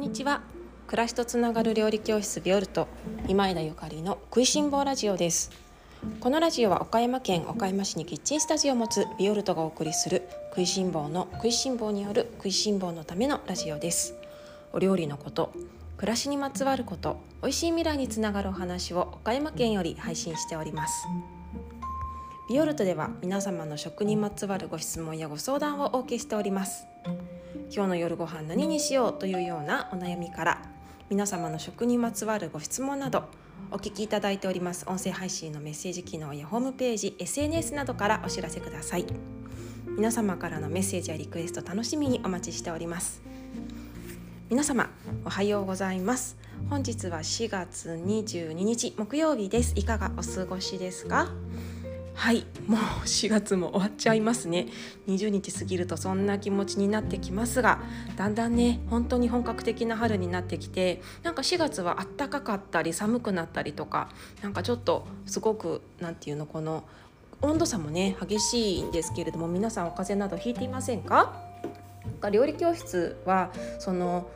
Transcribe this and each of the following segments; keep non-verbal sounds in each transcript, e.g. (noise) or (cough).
んにちは。暮らしとつながる料理教室ビオルト今枝ゆかりの食いしん坊ラジオです。このラジオは岡山県岡山市にキッチンスタジオを持つビオルトがお送りする食いしん坊の食いしん坊による食いしん坊のためのラジオです。お料理のこと暮らしにまつわること美味しい未来につながるお話を岡山県より配信しております。ビオルトでは皆様の食にまつわるご質問やご相談をお受けしております。今日の夜ご飯何にしようというようなお悩みから皆様の食にまつわるご質問などお聞きいただいております。音声配信のメッセージ機能やホームページ SNS などからお知らせください。皆様からのメッセージやリクエスト楽しみにお待ちしております。皆様おはようございます。本日は4月22日木曜日です。いかがお過ごしですか？はいもう4月も終わっちゃいますね。20日過ぎるとそんな気持ちになってきますがだんだんね本当に本格的な春になってきてなんか4月はあったかかったり寒くなったりとかなんかちょっとすごく何て言うのこの温度差もね激しいんですけれども皆さんお風邪などひいていませんか料理教室はその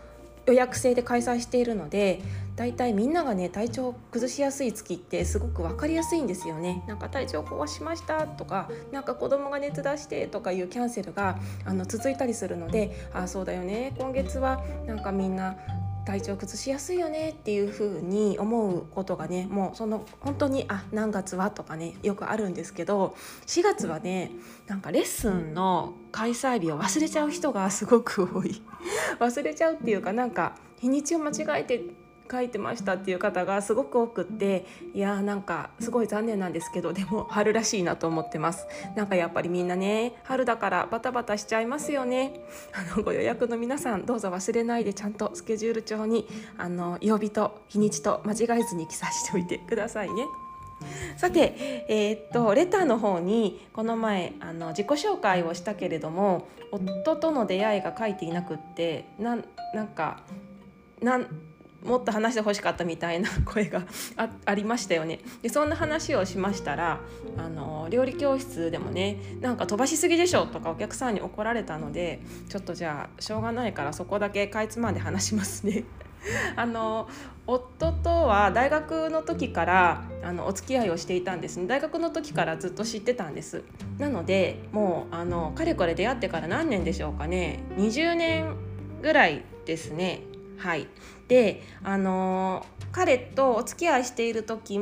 予約制で開催しているのでだいたいみんながね体調を崩しやすい月ってすごく分かりやすいんですよね。なんか体調壊しましたとかなんか子供が熱出してとかいうキャンセルがあの続いたりするのであそうだよね。今月はなんかみんな体調崩しやすいよねっていう風に思うことがねもうその本当にあ何月はとかねよくあるんですけど4月はねなんかレッスンの開催日を忘れちゃう人がすごく多い。(laughs) 忘れちゃうっていうかなんか日にちを間違えて書いてましたっていう方がすごく多くっていやーなんかすごい残念なんですけどでも (laughs) 春らしいなと思ってます。なんかやっぱりみんなね春だからバタバタしちゃいますよね。あのご予約の皆さんどうぞ忘れないでちゃんとスケジュール帳にあの曜日と日にちと間違えずに記載しておいてくださいね。さて、えー、っとレターの方にこの前あの自己紹介をしたけれども夫との出会いが書いていなくってなんなんかなんもっと話してほしかったみたいな声が (laughs) ありましたよね。でそんな話をしましたらあの料理教室でもねなんか飛ばしすぎでしょとかお客さんに怒られたのでちょっとじゃあしょうがないからそこだけかいつまんで話しますね。(laughs) あの夫とは大学の時からあのお付き合いをしていたんですね。大学の時からずっと知ってたんです。なのでもうあのかれこれ出会ってから何年でしょうかね。20年ぐらいですね。はい。であの彼とお付き合いしている時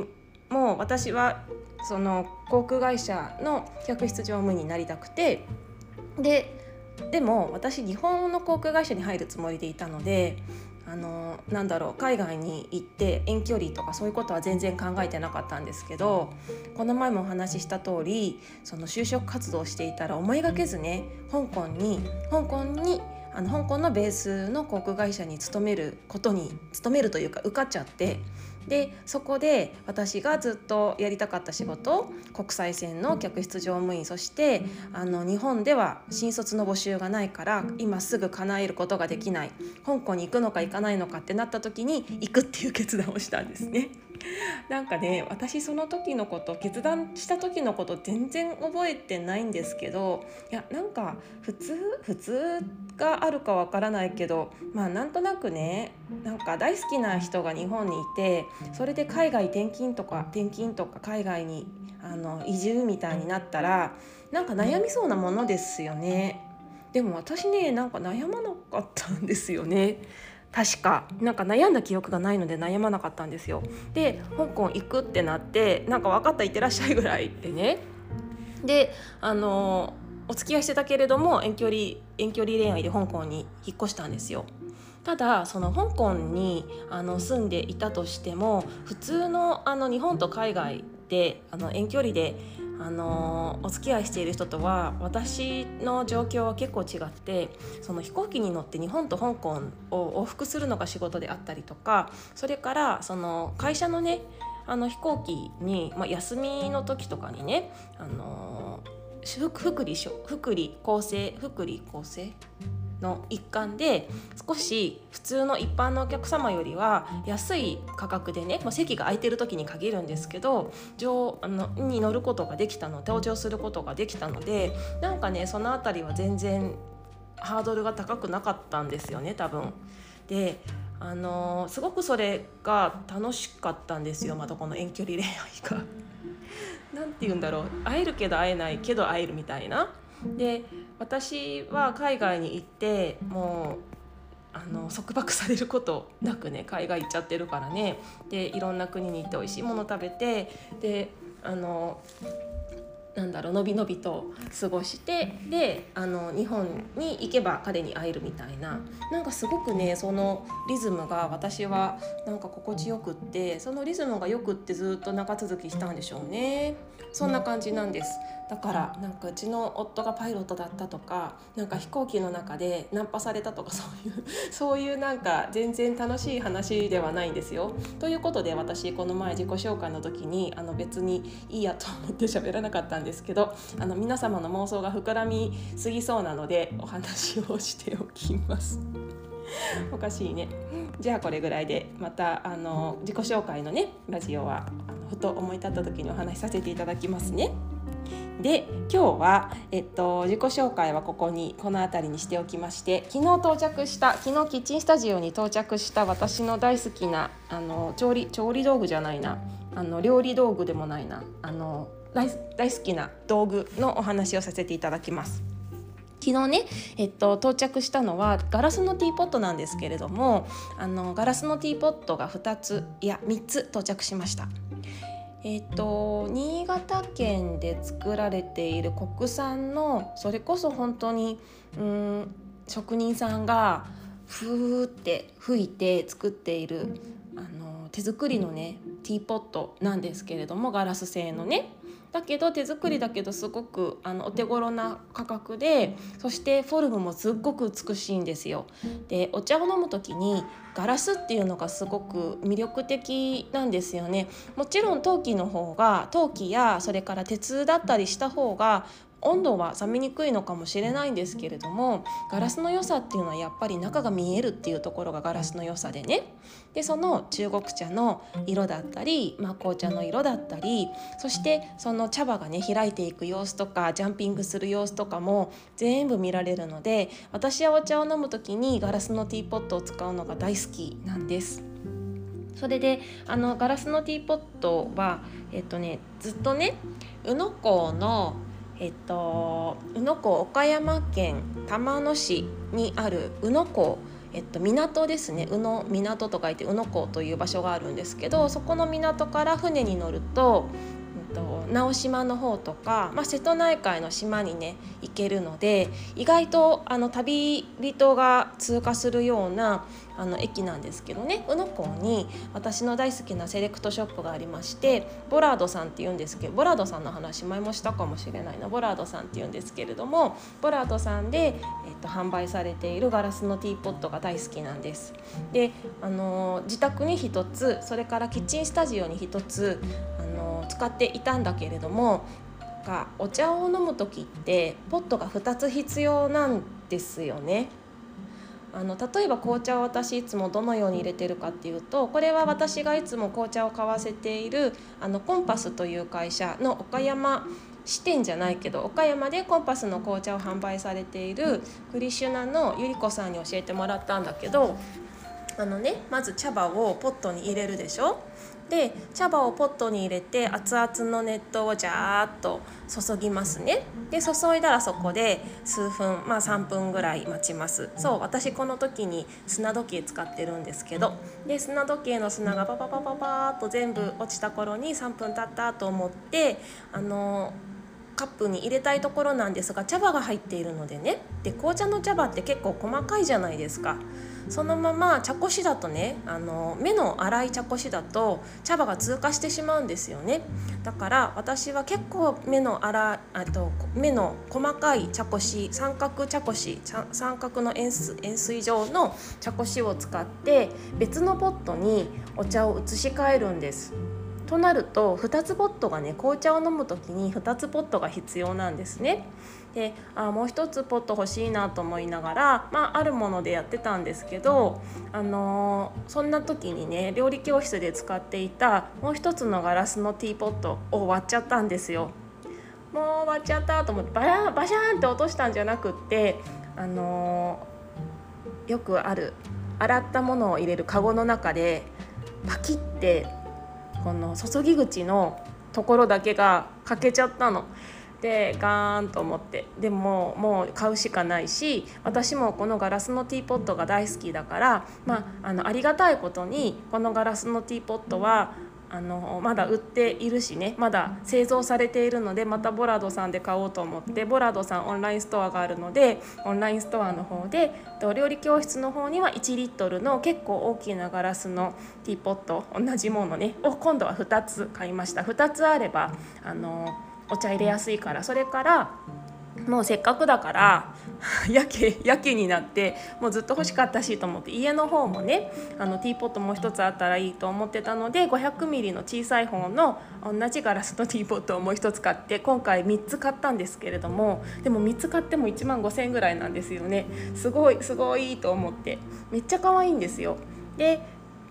も私はその航空会社の客室乗務員になりたくてででも私日本の航空会社に入るつもりでいたのであのなんだろう海外に行って遠距離とかそういうことは全然考えてなかったんですけどこの前もお話しした通りその就職活動していたら思いがけずね香港に香港にあの香港のベースの航空会社に勤めることに勤めるというか受かっちゃってでそこで私がずっとやりたかった仕事国際線の客室乗務員そしてあの日本では新卒の募集がないから今すぐ叶えることができない。香港に行くのか行かないのかってなった時に行くっていう決断をしたんですね。(laughs) なんかね私その時のこと決断した時のこと全然覚えてないんですけどいやなんか普通普通があるかわからないけどまあなんとなくねなんか大好きな人が日本にいてそれで海外転勤とか転勤とか海外にあの移住みたいになったらなんか悩みそうなものですよね。でも私ねなんか悩まなかったんですよね。確かなんか悩んだ記憶がないので悩まなかったんですよ。で香港行くってなってなんか分かった行ってらっしゃいぐらいでねであのお付き合いしてたけれども遠距離遠距離恋愛で香港に引っ越したんですよ。ただその香港にあの住んでいたとしても普通のあの日本と海外であの遠距離であのお付き合いしている人とは私の状況は結構違ってその飛行機に乗って日本と香港を往復するのが仕事であったりとかそれからその会社のねあの飛行機に、まあ、休みの時とかにねあの福利福利厚生福利厚生の一環で少し普通の一般のお客様よりは安い価格でね、まあ、席が空いてる時に限るんですけど乗あのに乗ることができたの登場することができたのでなんかねその辺りは全然ハードルが高くなかったんですよね多分。であのすごくそれが楽しかったんですよまたこの遠距離恋愛が。(laughs) なんて言うんだろう会えるけど会えないけど会えるみたいな。で私は海外に行ってもうあの束縛されることなくね (laughs) 海外行っちゃってるからね。でいろんな国に行って美味しいもの食べてであのなんだろうのびのびと過ごしてであの日本に行けば彼に会えるみたいななんかすごくねそのリズムが私はなんか心地よくってそのリズムがよくってずっと長続きしたんでしょうねそんな感じなんです。だからなんかうちの夫がパイロットだったとかなんか飛行機の中でナンパされたとかそういうそういうなんか全然楽しい話ではないんですよ。ということで私この前自己紹介の時にあの別にいいやと思って喋らなかったんですけどあの皆様の妄想が膨らみすぎそうなのでお話をしておきます。(laughs) おかしいねじゃあこれぐらいでまたあの自己紹介のねラジオはあのふと思い立った時にお話しさせていただきますね。で今日は、えっと、自己紹介はここにこの辺りにしておきまして昨日到着した昨日キッチンスタジオに到着した私の大好きなあの調理調理道具じゃないなあの料理道具でもないなあの大好きな道具のお話をさせていただきます。昨日ね、えっと、到着したのはガラスのティーポットなんですけれどもあのガラスのティーポットが2ついや3つ到着しました。えっと、新潟県で作られている国産のそれこそ本当にうん職人さんがふーって吹いて作っているあの手作りのねティーポットなんですけれどもガラス製のねだけど手作りだけどすごくあのお手頃な価格でそしてフォルムもすっごく美しいんですよ。でお茶を飲む時にガラスっていうのがすごく魅力的なんですよね。もちろん陶器の方が陶器やそれから鉄だったりした方が温度は冷めにくいのかもしれないんですけれどもガラスの良さっていうのはやっぱり中が見えるっていうところがガラスの良さでねでその中国茶の色だったり、まあ、紅茶の色だったりそしてその茶葉がね開いていく様子とかジャンピングする様子とかも全部見られるので私はお茶を飲む時にガラスのティーポットを使うのが大好きなんです。それであのガラスのティーポットはえっとねずっとね宇野港のえっと、宇野港岡山県玉野市にある宇野港えっと、港ですね。宇野港と書いて宇野港という場所があるんですけどそこの港から船に乗るとと直島の方とか、まあ、瀬戸内海の島にね行けるので意外とあの旅人が通過するようなあの駅なんですけどね宇野港に私の大好きなセレクトショップがありましてボラードさんっていうんですけどボラードさんの話前もしたかもしれないなボラードさんっていうんですけれどもボラードさんで、えっと、販売されているガラスのティーポットが大好きなんです。であの自宅に1つそれからキッチンスタジオに1つ使っていたんだけれどもがお茶を飲む時ってポットが2つ必要なんですよね。あの例えば紅茶を私いつもどのように入れてるかっていうとこれは私がいつも紅茶を買わせているあのコンパスという会社の岡山支店じゃないけど岡山でコンパスの紅茶を販売されているクリシュナのゆり子さんに教えてもらったんだけどあのねまず茶葉をポットに入れるでしょで茶葉をポットに入れて熱々の熱湯をジャーッと注ぎますね。で注いだらそこで数分まあ3分ぐらい待ちます。そう私この時に砂時計使ってるんですけどで砂時計の砂がパパパパパーっと全部落ちた頃に3分経ったと思ってあのカップに入れたいところなんですが茶葉が入っているのでね。で紅茶の茶葉って結構細かいじゃないですか。そのまま茶こしだとねあの目の粗い茶こしだと茶葉が通過してしまうんですよね。だから私は結構目の粗あと目の細かい茶こし三角茶こし三角の円円錐状の茶こしを使って別のポットにお茶を移し替えるんです。となると2つポットがね紅茶を飲む時に2つポットが必要なんですね。であもう一つポット欲しいなと思いながら、まあ、あるものでやってたんですけど、あのー、そんな時にね料理教室で使っていたもう一つのガラスのティーポットを割っちゃったんですよ。もう割っちゃったと思ってバラバシャーンって落としたんじゃなくって、あのー、よくある洗ったものを入れるカゴの中でパキってこの注ぎ口のところだけが欠けちゃったの。でガーンと思ってでももう買うしかないし私もこのガラスのティーポットが大好きだから、まあ、あのありがたいことにこのガラスのティーポットはあのまだ売っているしねまだ製造されているのでまたボラドさんで買おうと思ってボラドさんオンラインストアがあるのでオンラインストアの方でお料理教室の方には1リットルの結構大きなガラスのティーポット同じものねを今度は2つ買いました。2つあればあのお茶入れやすいからそれからもうせっかくだから (laughs) やけやけになってもうずっと欲しかったしと思って家の方もねあのティーポットもう一つあったらいいと思ってたので 500ml の小さい方の同じガラスの (laughs) ティーポットをもう一つ買って今回3つ買ったんですけれどもでも3つ買っても1万5,000円ぐらいなんですよねすごいすごいと思ってめっちゃ可愛いんですよ。で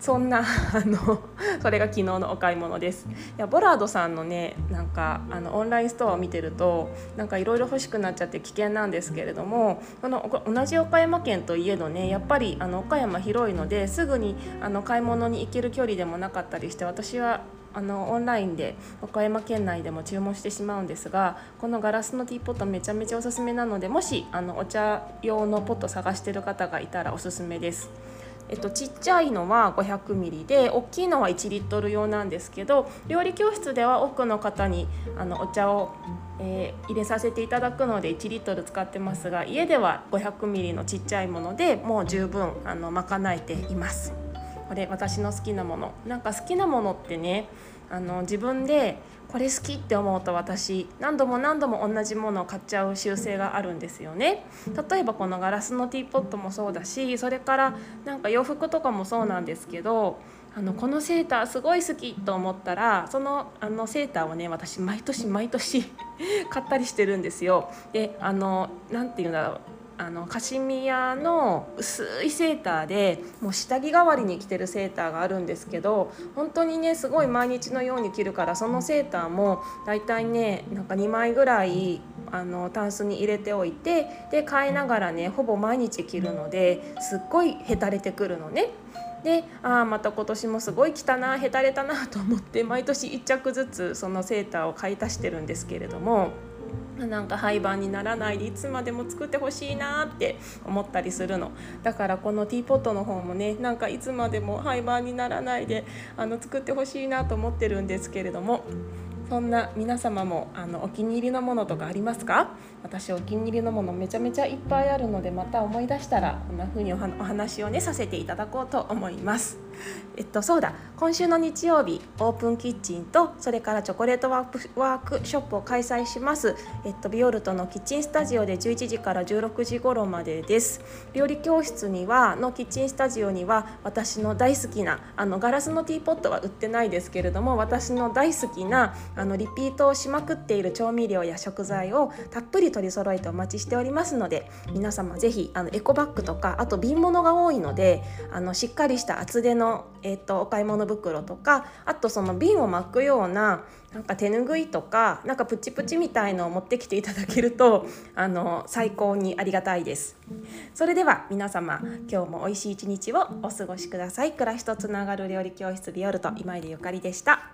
そんな (laughs) あのそれが昨日のお買い物ですいやボラードさんのねなんかあのオンラインストアを見てるとなんかいろいろ欲しくなっちゃって危険なんですけれどもこの同じ岡山県といえどねやっぱりあの岡山広いのですぐにあの買い物に行ける距離でもなかったりして私はあのオンラインで岡山県内でも注文してしまうんですがこのガラスのティーポットめちゃめちゃおすすめなのでもしあのお茶用のポット探してる方がいたらおすすめです。えっと、ちっちゃいのは500ミリで大きいのは1リットル用なんですけど料理教室では多くの方にあのお茶を、えー、入れさせていただくので1リットル使ってますが家では500ミリのちっちゃいものでもう十分あの賄えています。これ私の好きなものなんか好きなものってねあの自分でこれ好きって思うと私何度も何度も同じものを買っちゃう習性があるんですよね例えばこのガラスのティーポットもそうだしそれからなんか洋服とかもそうなんですけどあのこのセーターすごい好きと思ったらそのあのセーターをね私毎年毎年 (laughs) 買ったりしてるんですよ。であの何て言うんだろうあのカシミヤの薄いセーターでもう下着代わりに着てるセーターがあるんですけど本当にねすごい毎日のように着るからそのセーターもだいたいねなんか2枚ぐらいあのタンスに入れておいてで買いながらねほぼ毎日着るのですっごいへたれてくるのね。でああまた今年もすごい来たなへたれたなと思って毎年1着ずつそのセーターを買い足してるんですけれども。なんか廃盤にならないでいつまでも作ってほしいなって思ったりするのだからこのティーポットの方もねなんかいつまでも廃盤にならないであの作ってほしいなと思ってるんですけれどもそんな皆様もあのお気に入りのものとかありますか？私お気に入りのものめちゃめちゃいっぱいあるのでまた思い出したらこんな風にお話をねさせていただこうと思います。えっとそうだ。今週の日曜日オープンキッチンとそれからチョコレートワークワークショップを開催します、えっと、ビオルトのキッチンスタジオで11時から16時頃までです。料理教室にはのキッチンスタジオには私の大好きなあのガラスのティーポットは売ってないですけれども私の大好きなあのリピートをしまくっている調味料や食材をたっぷり取り揃えてお待ちしておりますので皆様ぜひあのエコバッグとかあと瓶物が多いのであのしっかりした厚手のえーと、お買い物袋とかあとその瓶を巻くようななんか手ぬぐいとかなんかプチプチみたいのを持ってきていただけると (laughs) あの最高にありがたいです。それでは皆様今日も美味しい一日をお過ごしください。暮らしとつながる料理教室ビオルト今井でゆかりでした。